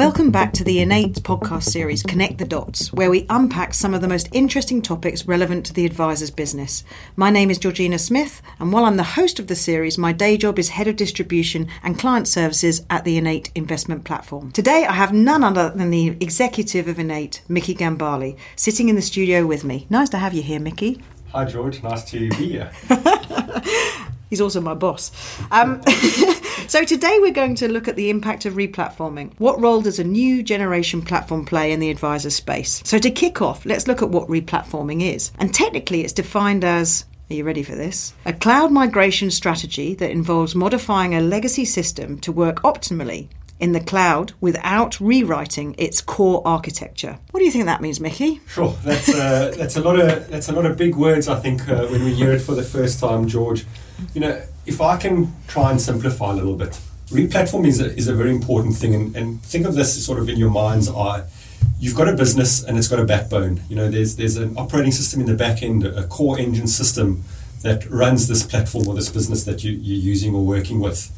Welcome back to the INN8 podcast series, Connect the Dots, where we unpack some of the most interesting topics relevant to the advisor's business. My name is Georgina Smith, and while I'm the host of the series, my day job is Head of Distribution and Client Services at the INN8 Investment Platform. Today, I have none other than the executive of INN8, Mickey Gambale, sitting in the studio with me. Nice to have you here, Mickey. Hi, George. Nice to be here. He's also my boss. Um, so today we're going to look at the impact of replatforming. What role does a new generation platform play in the advisor space? So to kick off, let's look at what replatforming is. And technically, it's defined as are you ready for this? A cloud migration strategy that involves modifying a legacy system to work optimally in the cloud without rewriting its core architecture. What do you think that means, Mickey? Sure, that's uh, that's a lot of that's a lot of big words. I think uh, when we hear it for the first time, George. You know, if I can try and simplify a little bit, replatform is a, is a very important thing, and, and think of this sort of in your mind's eye. You've got a business and it's got a backbone. You know, there's there's an operating system in the back end, a core engine system that runs this platform or this business that you, you're using or working with.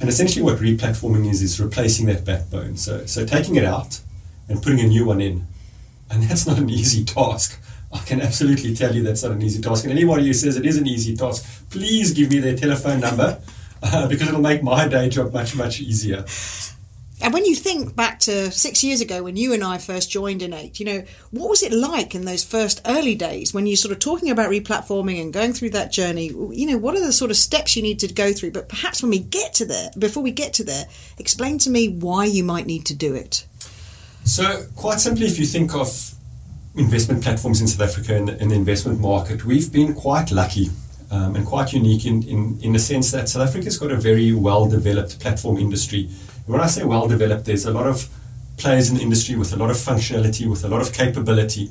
And essentially, what replatforming is is replacing that backbone. So, so taking it out and putting a new one in, and that's not an easy task. I can absolutely tell you that's not an easy task. And anybody who says it is an easy task, please give me their telephone number uh, because it'll make my day job much much easier. And when you think back to six years ago when you and I first joined INN8, you know, what was it like in those first early days when you're sort of talking about replatforming and going through that journey? You know, what are the sort of steps you need to go through? But perhaps when we get to there, before we get to there, explain to me why you might need to do it. So, quite simply, if you think of investment platforms in South Africa and the investment market, we've been quite lucky um, and quite unique in, in, in the sense that South Africa's got a very well developed platform industry when I say well developed, there's a lot of players in the industry with a lot of functionality, with a lot of capability.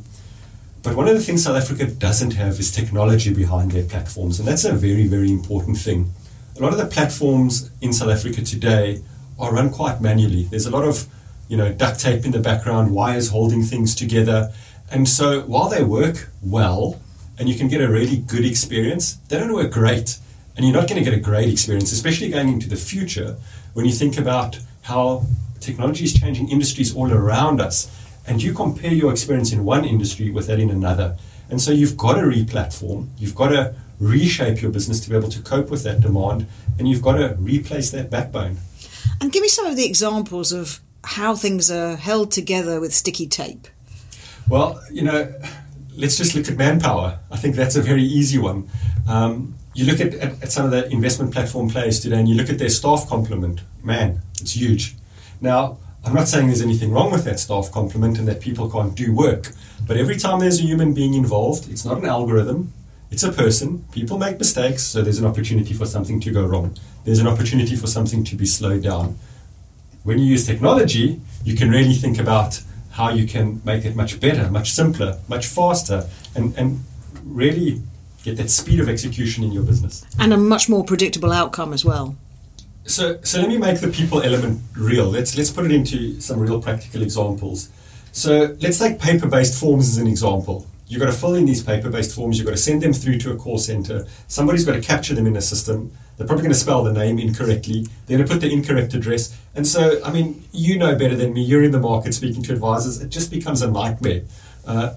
But one of the things South Africa doesn't have is technology behind their platforms, and that's a very, very important thing. A lot of the platforms in South Africa today are run quite manually. There's a lot of, you know, duct tape in the background, wires holding things together. And so while they work well and you can get a really good experience, they don't work great. And you're not going to get a great experience, especially going into the future when you think about how technology is changing industries all around us, and you compare your experience in one industry with that in another. And so you've got to replatform, you've got to reshape your business to be able to cope with that demand, and you've got to replace that backbone. And give me some of the examples of how things are held together with sticky tape. Well, you know, let's just look at manpower. I think that's a very easy one. Um, you look at, at, at, some of the investment platform players today and you look at their staff complement, man, it's huge. Now, I'm not saying there's anything wrong with that staff complement and that people can't do work, but every time there's a human being involved, it's not an algorithm, it's a person. People make mistakes, so there's an opportunity for something to go wrong. There's an opportunity for something to be slowed down. When you use technology, you can really think about how you can make it much better, much simpler, much faster, and, and really get that speed of execution in your business. And a much more predictable outcome as well. So, so let me make the people element real. Let's let's put it into some real practical examples. So let's take paper-based forms as an example. You've got to fill in these paper-based forms. You've got to send them through to a call center. Somebody's got to capture them in a system. They're probably going to spell the name incorrectly. They're going to put the incorrect address. And so, I mean, you know better than me. You're in the market speaking to advisors. It just becomes a nightmare. Uh,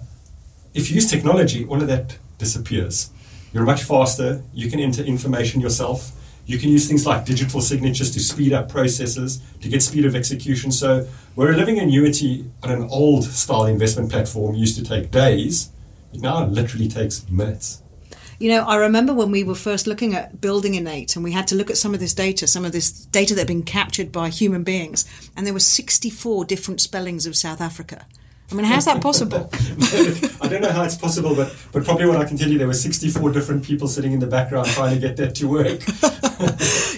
if you use technology, all of that disappears. You're much faster. You can enter information yourself. You can use things like digital signatures to speed up processes, to get speed of execution. So, where a living annuity on an old style investment platform used to take days, it now literally takes minutes. You know, I remember when we were first looking at building INN8 and we had to look at some of this data, some of this data that had been captured by human beings, and there were 64 different spellings of South Africa. I mean, how's that possible? I don't know how it's possible, but, but probably what I can tell you, there were 64 different people sitting in the background trying to get that to work.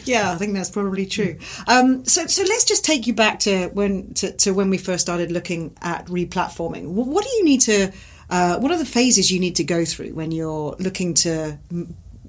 yeah, I think that's probably true. Um, so, so let's just take you back to when to, to when we first started looking at replatforming. What do you need to? Uh, what are the phases you need to go through when you're looking to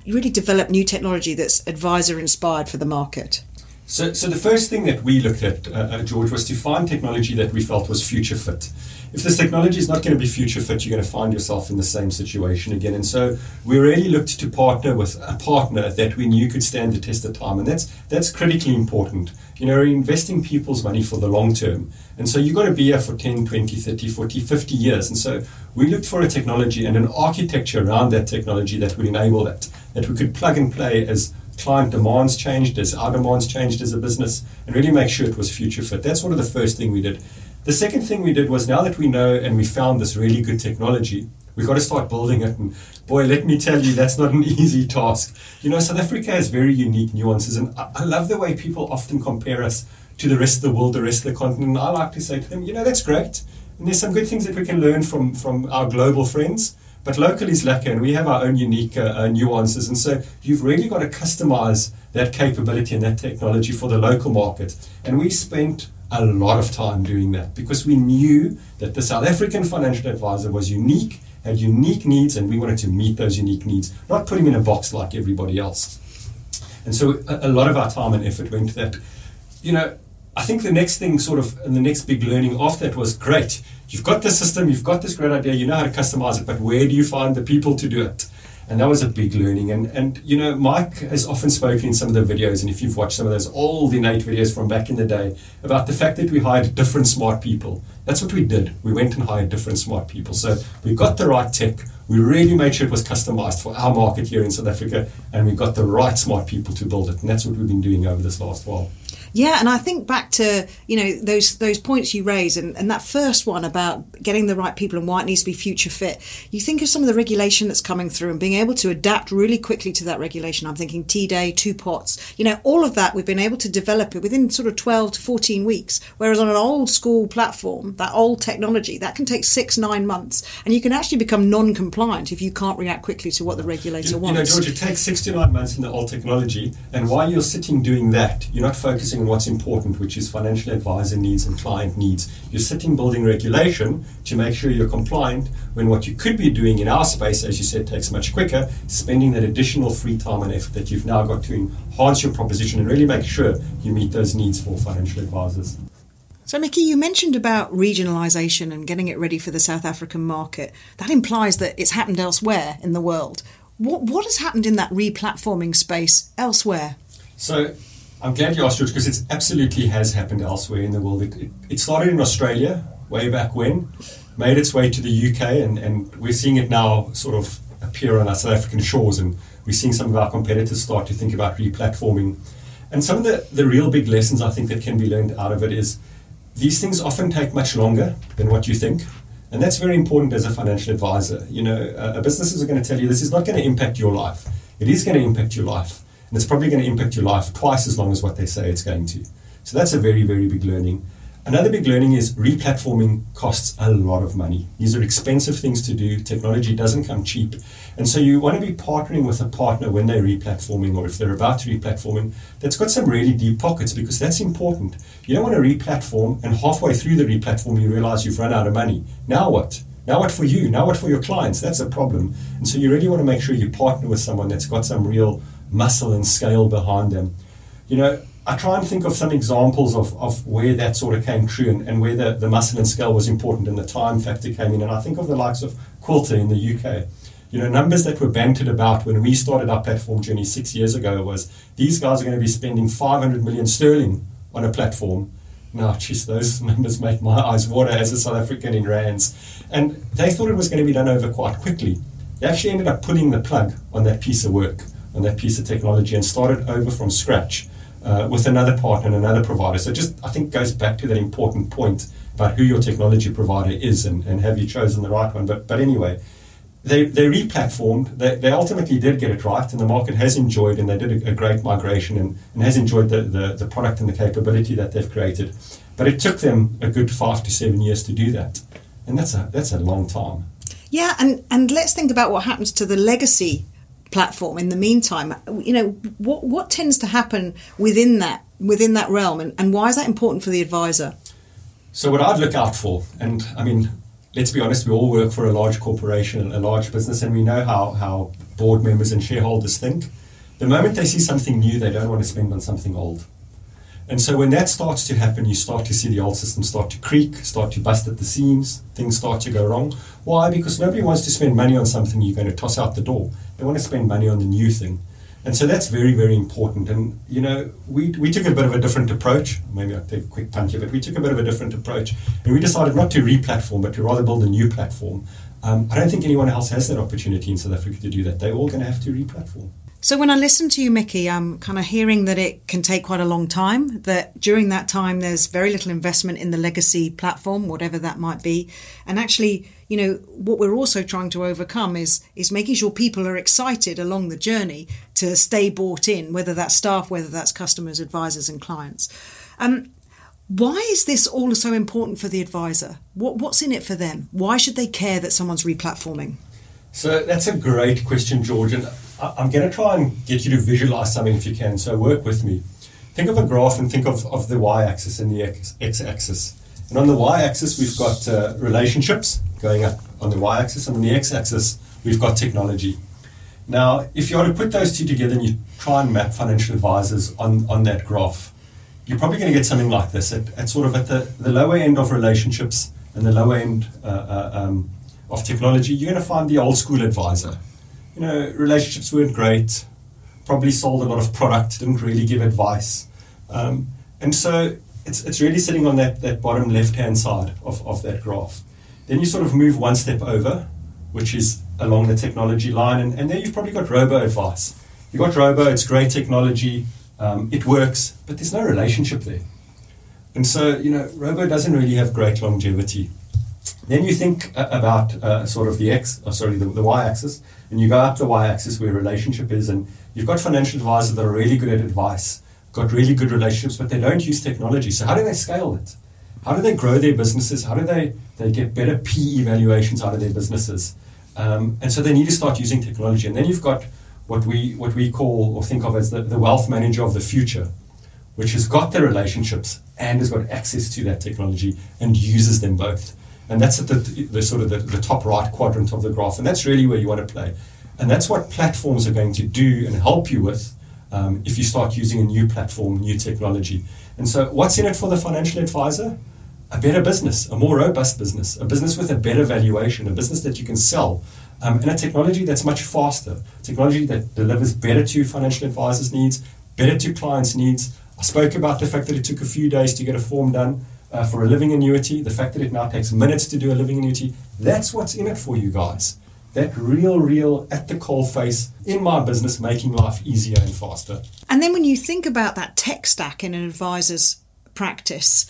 really develop new technology that's advisor inspired for the market? So, so the first thing that we looked at, uh, uh, George, was to find technology that we felt was future fit. If this technology is not going to be future fit, you're going to find yourself in the same situation again. And so we really looked to partner with a partner that we knew could stand the test of time, and that's that's critically important. You know, we're investing people's money for the long term. And so you've got to be here for 10, 20, 30, 40, 50 years. And so we looked for a technology and an architecture around that technology that would enable that, that we could plug and play as client demands changed, as our demands changed as a business, and really make sure it was future fit. That's one of the first thing we did. The second thing we did was now that we know and we found this really good technology, we've got to start building it. And boy, let me tell you, that's not an easy task. You know, South Africa has very unique nuances, and I, love the way people often compare us to the rest of the world, the rest of the continent. And I like to say to them, you know, that's great. And there's some good things that we can learn from, from our global friends. But local is lekker, and we have our own unique uh, uh, nuances. And so you've really got to customize that capability and that technology for the local market. And we spent a lot of time doing that because we knew that the South African financial advisor was unique, had unique needs, and we wanted to meet those unique needs, not put him in a box like everybody else. And so a, a lot of our time and effort went to that. You know, I think the next thing, sort of, and the next big learning off that was great you've got the system, you've got this great idea, you know how to customize it, but where do you find the people to do it? And that was a big learning. And, and you know, Mike has often spoken in some of the videos, and if you've watched some of those old INN8 videos from back in the day, about the fact that we hired different smart people. That's what we did. We went and hired different smart people. So we got the right tech. We really made sure it was customized for our market here in South Africa, and we got the right smart people to build it. And that's what we've been doing over this last while. Yeah, and I think back to you know those those points you raise, and, and that first one about getting the right people and why it needs to be future fit. You think of some of the regulation that's coming through and being able to adapt really quickly to that regulation. I'm thinking T day, two pots, you know, all of that we've been able to develop it within sort of 12 to 14 weeks. Whereas on an old school platform, that old technology, that can take six nine months, and you can actually become non-compliant if you can't react quickly to what the regulator you, wants. You know, George, it takes six to nine months in the old technology, and while you're sitting doing that, you're not focusing focusing on what's important, which is financial advisor needs and client needs. You're sitting building regulation to make sure you're compliant when what you could be doing in our space, as you said, takes much quicker, spending that additional free time and effort that you've now got to enhance your proposition and really make sure you meet those needs for financial advisors. So, Mickey, you mentioned about regionalisation and getting it ready for the South African market. That implies that it's happened elsewhere in the world. What, what has happened in that replatforming space elsewhere? So, I'm glad you asked, George, because it absolutely has happened elsewhere in the world. It, it, it, started in Australia way back when, made its way to the UK, and, and we're seeing it now sort of appear on our South African shores, and we're seeing some of our competitors start to think about replatforming. And some of the, the real big lessons I think that can be learned out of it is these things often take much longer than what you think. And that's very important as a financial advisor. You know, businesses are going to tell you this is not going to impact your life. It is going to impact your life and it's probably going to impact your life twice as long as what they say it's going to. So that's a very, very big learning. Another big learning is replatforming costs a lot of money. These are expensive things to do. Technology doesn't come cheap. And so you want to be partnering with a partner when they're replatforming or if they're about to replatforming that's got some really deep pockets because that's important. You don't want to replatform and halfway through the replatform you realize you've run out of money. Now what? Now what for you? Now what for your clients? That's a problem. And so you really want to make sure you partner with someone that's got some real muscle and scale behind them. You know, I try and think of some examples of, of where that sort of came true and, and where the, the muscle and scale was important and the time factor came in. And I think of the likes of Quilter in the UK. You know, numbers that were bantered about when we started our platform journey six years ago was these guys are going to be spending 500 million sterling on a platform. Now, geez, those numbers make my eyes water as a South African in rands. And they thought it was going to be done over quite quickly. They actually ended up pulling the plug on that piece of work on that piece of technology and started over from scratch uh, with another partner and another provider. So just I think goes back to that important point about who your technology provider is and, and have you chosen the right one. But but anyway, they they replatformed. They, they ultimately did get it right, and the market has enjoyed and they did a, a great migration and, and has enjoyed the, the, the product and the capability that they've created. But it took them a good five to seven years to do that. And that's a that's a long time. Yeah, and, and let's think about what happens to the legacy platform in the meantime you know what what tends to happen within that within that realm and, and why is that important for the advisor so what i'd look out for and i mean let's be honest we all work for a large corporation a large business and we know how how board members and shareholders think the moment they see something new they don't want to spend on something old And so when that starts to happen, you start to see the old system start to creak, start to bust at the seams, things start to go wrong. Why? Because nobody wants to spend money on something you're going to toss out the door. They want to spend money on the new thing. And so that's very, very important. And, you know, we, we took a bit of a different approach. Maybe I'll take a quick punch here, but we took a bit of a different approach. And we decided not to re-platform, but to rather build a new platform. Um, I don't think anyone else has that opportunity in South Africa to do that. They're all going to have to re-platform. So when I listen to you, Mickey, I'm kind of hearing that it can take quite a long time. That during that time, there's very little investment in the legacy platform, whatever that might be. And actually, you know, what we're also trying to overcome is is making sure people are excited along the journey to stay bought in, whether that's staff, whether that's customers, advisors, and clients. Um, why is this all so important for the advisor? What, what's in it for them? Why should they care that someone's replatforming? So that's a great question, George. And I'm going to try and get you to visualize something if you can. So work with me. Think of a graph and think of, of the y axis and the x, x axis. And on the y axis, we've got uh, relationships going up on the y axis, and on the x axis, we've got technology. Now, if you were to put those two together and you try and map financial advisors on, on that graph, you're probably going to get something like this at, at sort of at the, the lower end of relationships and the lower end uh, uh, um, of technology, you're going to find the old school advisor you know, relationships weren't great, probably sold a lot of product, didn't really give advice. Um, and so it's, it's really sitting on that, that bottom left hand side of, of that graph. Then you sort of move one step over, which is along the technology line, and, and there you've probably got robo advice. You've got robo, it's great technology, um, it works, but there's no relationship there. And so, you know, robo doesn't really have great longevity. Then you think about uh, sort of the x, oh, sorry, the, the y-axis, and you go up the y-axis where relationship is, and you've got financial advisors that are really good at advice, got really good relationships, but they don't use technology. So how do they scale it? How do they grow their businesses? How do they, they get better P evaluations out of their businesses? Um, and so they need to start using technology. And then you've got what we what we call or think of as the, the wealth manager of the future, which has got the relationships and has got access to that technology and uses them both. And that's at the, the sort of the, the top right quadrant of the graph. And that's really where you want to play. And that's what platforms are going to do and help you with um, if you start using a new platform, new technology. And so, what's in it for the financial advisor? A better business, a more robust business, a business with a better valuation, a business that you can sell, um, and a technology that's much faster, technology that delivers better to financial advisors' needs, better to clients' needs. I spoke about the fact that it took a few days to get a form done uh, for a living annuity, the fact that it now takes minutes to do a living annuity, that's what's in it for you guys. That real, real at the coal face in my business, making life easier and faster. And then when you think about that tech stack in an advisor's practice,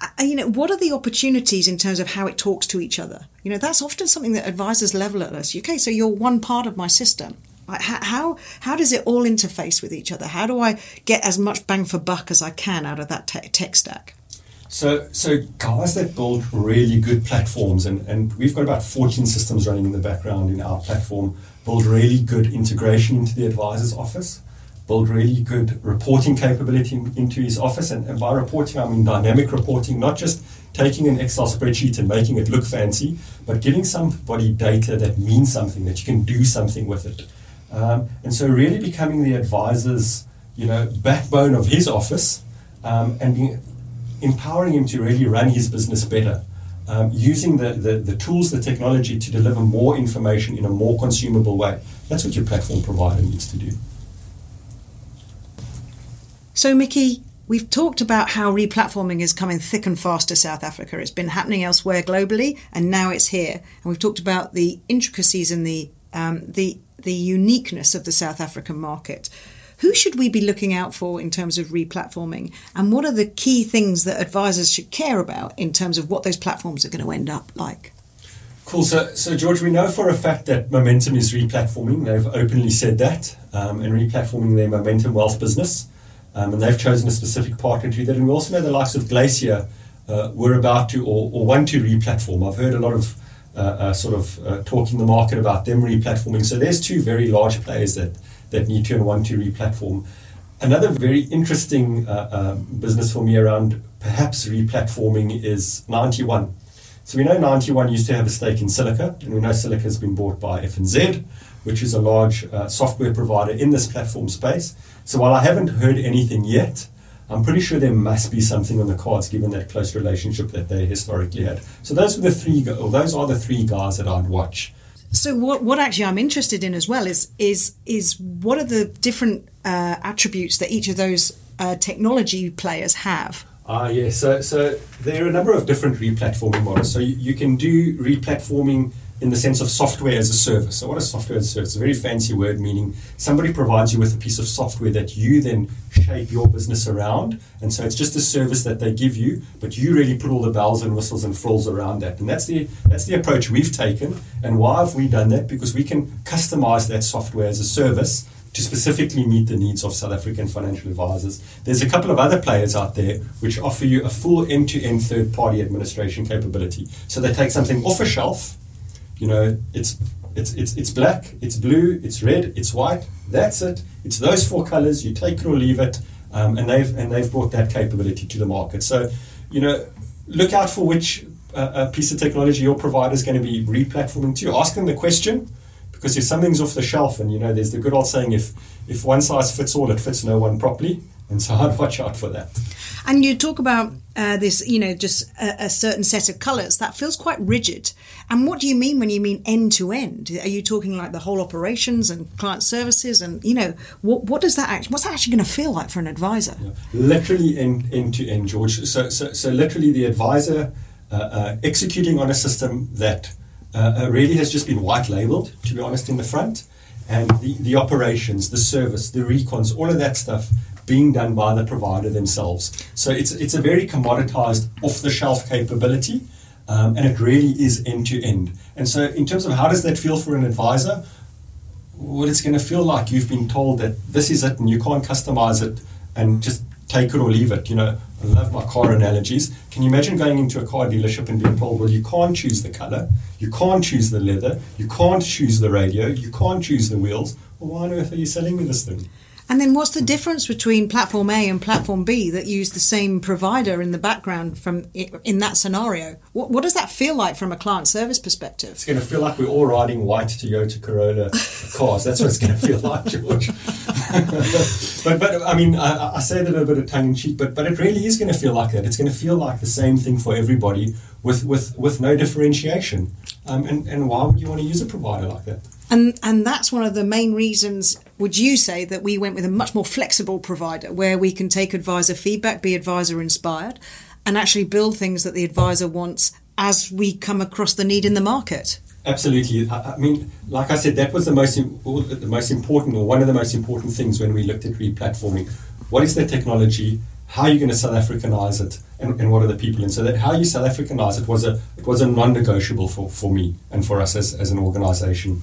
uh, you know, what are the opportunities in terms of how it talks to each other? You know, that's often something that advisors level at us. Okay, so you're one part of my system. How how does it all interface with each other? How do I get as much bang for buck as I can out of that tech, tech stack? So, so guys that build really good platforms, and, and we've got about 14 systems running in the background in our platform, build really good integration into the advisor's office, build really good reporting capability in, into his office. And, and by reporting, I mean dynamic reporting, not just taking an Excel spreadsheet and making it look fancy, but giving somebody data that means something, that you can do something with it. Um, and so, really becoming the advisor's you know, backbone of his office um, and being empowering him to really run his business better, um, using the, the, the, tools, the technology to deliver more information in a more consumable way. That's what your platform provider needs to do. So, Mickey, we've talked about how replatforming is coming thick and fast to South Africa. It's been happening elsewhere globally, and now it's here. And we've talked about the intricacies and the um, the the uniqueness of the South African market. Who should we be looking out for in terms of replatforming? And what are the key things that advisors should care about in terms of what those platforms are going to end up like? Cool. So, so George, we know for a fact that Momentum is replatforming. They've openly said that um, and replatforming their Momentum Wealth business. Um, and they've chosen a specific partner to do that. And we also know the likes of Glacier uh, were about to or, or want to replatform. I've heard a lot of uh, uh, sort of uh, talk in the market about them replatforming. So there's two very large players that that need to and want to replatform. Another very interesting uh, uh, business for me around perhaps replatforming is 91. So we know 91 used to have a stake in Silica, and we know Silica has been bought by FNZ, which is a large uh, software provider in this platform space. So while I haven't heard anything yet, I'm pretty sure there must be something on the cards given that close relationship that they historically had. So those were the three, or those are the three guys that I'd watch. So what, what actually I'm interested in as well is is is what are the different uh, attributes that each of those uh, technology players have? Ah, yeah. So, so there are a number of different replatforming models. So you, you can do replatforming in the sense of software as a service. So, what is software as a service? It's a very fancy word meaning somebody provides you with a piece of software that you then shape your business around. And so, it's just a service that they give you, but you really put all the bells and whistles and frills around that. And that's the that's the approach we've taken. And why have we done that? Because we can customize that software as a service to specifically meet the needs of South African financial advisors. There's a couple of other players out there which offer you a full end to end third party administration capability. So they take something off a shelf, you know, it's it's, it's, it's black, it's blue, it's red, it's white. That's it. It's those four colors. You take it or leave it, um, and they've and they've brought that capability to the market. So, you know, look out for which uh, piece of technology your provider is going to be replatforming to. Ask them the question because if something's off the shelf, and you know, there's the good old saying, if if one size fits all, it fits no one properly, and so I'd watch out for that. And you talk about uh, this, you know, just a, a, certain set of colours that feels quite rigid. And what do you mean when you mean end to end? Are you talking like the whole operations and client services, and you know, what what does that actually? What's that actually going to feel like for an advisor? Yeah. Literally end end to end, George. So so so literally the advisor uh, uh, executing on a system that uh, uh, really has just been white labeled, to be honest, in the front. And the, the operations, the service, the recons, all of that stuff being done by the provider themselves. So it's, it's a very commoditized, off the shelf capability, um, and it really is end to end. And so, in terms of how does that feel for an advisor, what it's going to feel like you've been told that this is it and you can't customize it and just take it or leave it. You know, I love my car analogies. Can you imagine going into a car dealership and being told, well, you can't choose the color, you can't choose the leather, you can't choose the radio, you can't choose the wheels? Well, why on earth are you selling me this thing? And then what's the difference between platform A and platform B that use the same provider in the background from in that scenario? What, what does that feel like from a client service perspective? It's going to feel like we're all riding white Toyota Corolla cars. That's what it's going to feel like, George. but but I mean, I, I say that a bit of tongue in cheek, but but it really is going to feel like that. It's going to feel like the same thing for everybody with with with no differentiation. Um, and and why would you want to use a provider like that? And and that's one of the main reasons. Would you say that we went with a much more flexible provider where we can take advisor feedback, be advisor inspired, and actually build things that the advisor wants as we come across the need in the market? Absolutely. I, I mean, like I said, that was the most the most important, or one of the most important things when we looked at replatforming. What is the technology? How are you going to South Africanize it? And, and, what are the people? And so that how you South Africanize it was a it was a non-negotiable for, for me and for us as, as an organization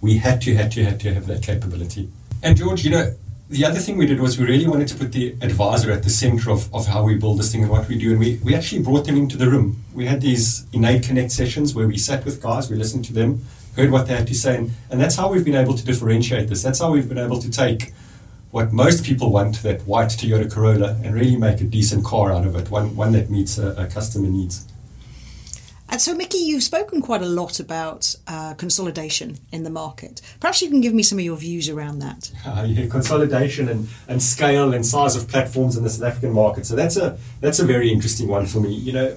we had to, had to, had to have that capability. And George, you know, the other thing we did was we really wanted to put the advisor at the center of, of how we build this thing and what we do. And we, we actually brought them into the room. We had these INN8 connect sessions where we sat with guys, we listened to them, heard what they had to say. And, and that's how we've been able to differentiate this. That's how we've been able to take what most people want, that white Toyota Corolla, and really make a decent car out of it, one, one that meets a, a customer needs. And so, Mickey, you've spoken quite a lot about uh, consolidation in the market. Perhaps you can give me some of your views around that. Uh, yeah, consolidation and, and scale and size of platforms in the South African market. So that's a that's a very interesting one for me. You know,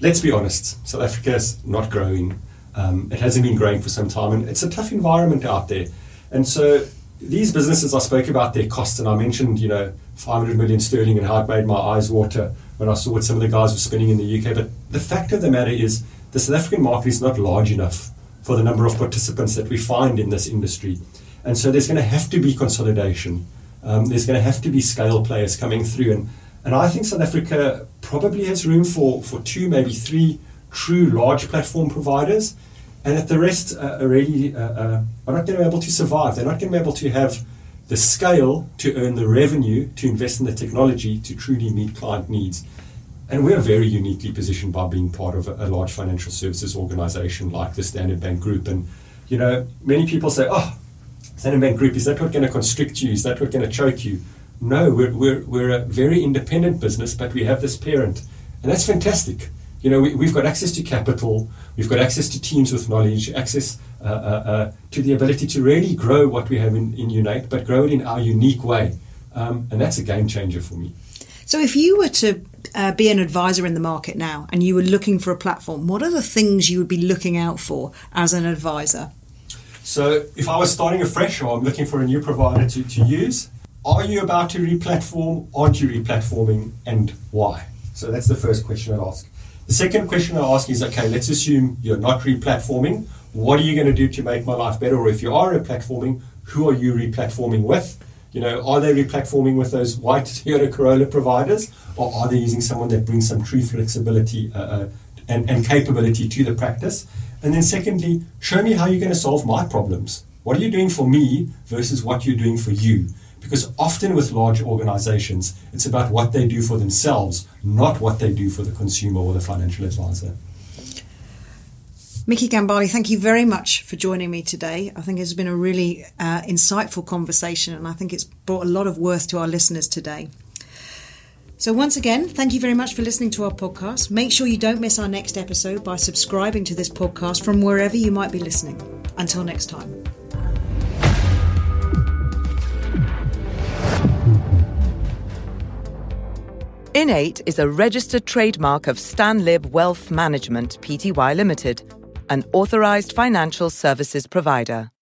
let's be honest, South Africa is not growing. Um, it hasn't been growing for some time, and it's a tough environment out there. And so these businesses, I spoke about their costs, and I mentioned, you know, 500 million sterling and how it made my eyes water when I saw what some of the guys were spending in the UK. But the fact of the matter is, the South African market is not large enough for the number of participants that we find in this industry. And so there's going to have to be consolidation. Um, there's going to have to be scale players coming through. And, and I think South Africa probably has room for, for two, maybe three true large platform providers. And that the rest uh, are really uh, uh, are not going to be able to survive. They're not going to be able to have the scale to earn the revenue to invest in the technology to truly meet client needs. And we are very uniquely positioned by being part of a, large financial services organization like the Standard Bank Group. And, you know, many people say, oh, Standard Bank Group, is that what's going to constrict you? Is that what's going to choke you? No, we're, we're, we're a very independent business, but we have this parent. And that's fantastic. You know, we, have got access to capital, we've got access to teams with knowledge, access uh, uh, uh, to the ability to really grow what we have in, in INN8, but grow it in our unique way. Um, and that's a game changer for me. So, if you were to uh, be an advisor in the market now and you were looking for a platform, what are the things you would be looking out for as an advisor? So, if I was starting afresh or I'm looking for a new provider to, to use, are you about to replatform? Aren't you replatforming? And why? So, that's the first question I'd ask. The second question I ask is okay, let's assume you're not replatforming. What are you going to do to make my life better? Or if you are replatforming, who are you replatforming with? You know, are they replatforming with those white Toyota Corolla providers, or are they using someone that brings some true flexibility uh, uh, and, and capability to the practice? And then, secondly, show me how you're going to solve my problems. What are you doing for me versus what you're doing for you? Because often with large organizations, it's about what they do for themselves, not what they do for the consumer or the financial advisor. Mickey Gambale, thank you very much for joining me today. I think it's been a really uh, insightful conversation, and I think it's brought a lot of worth to our listeners today. So, once again, thank you very much for listening to our podcast. Make sure you don't miss our next episode by subscribing to this podcast from wherever you might be listening. Until next time. INN8 is a registered trademark of Stanlib Wealth Management Pty Limited an authorized financial services provider.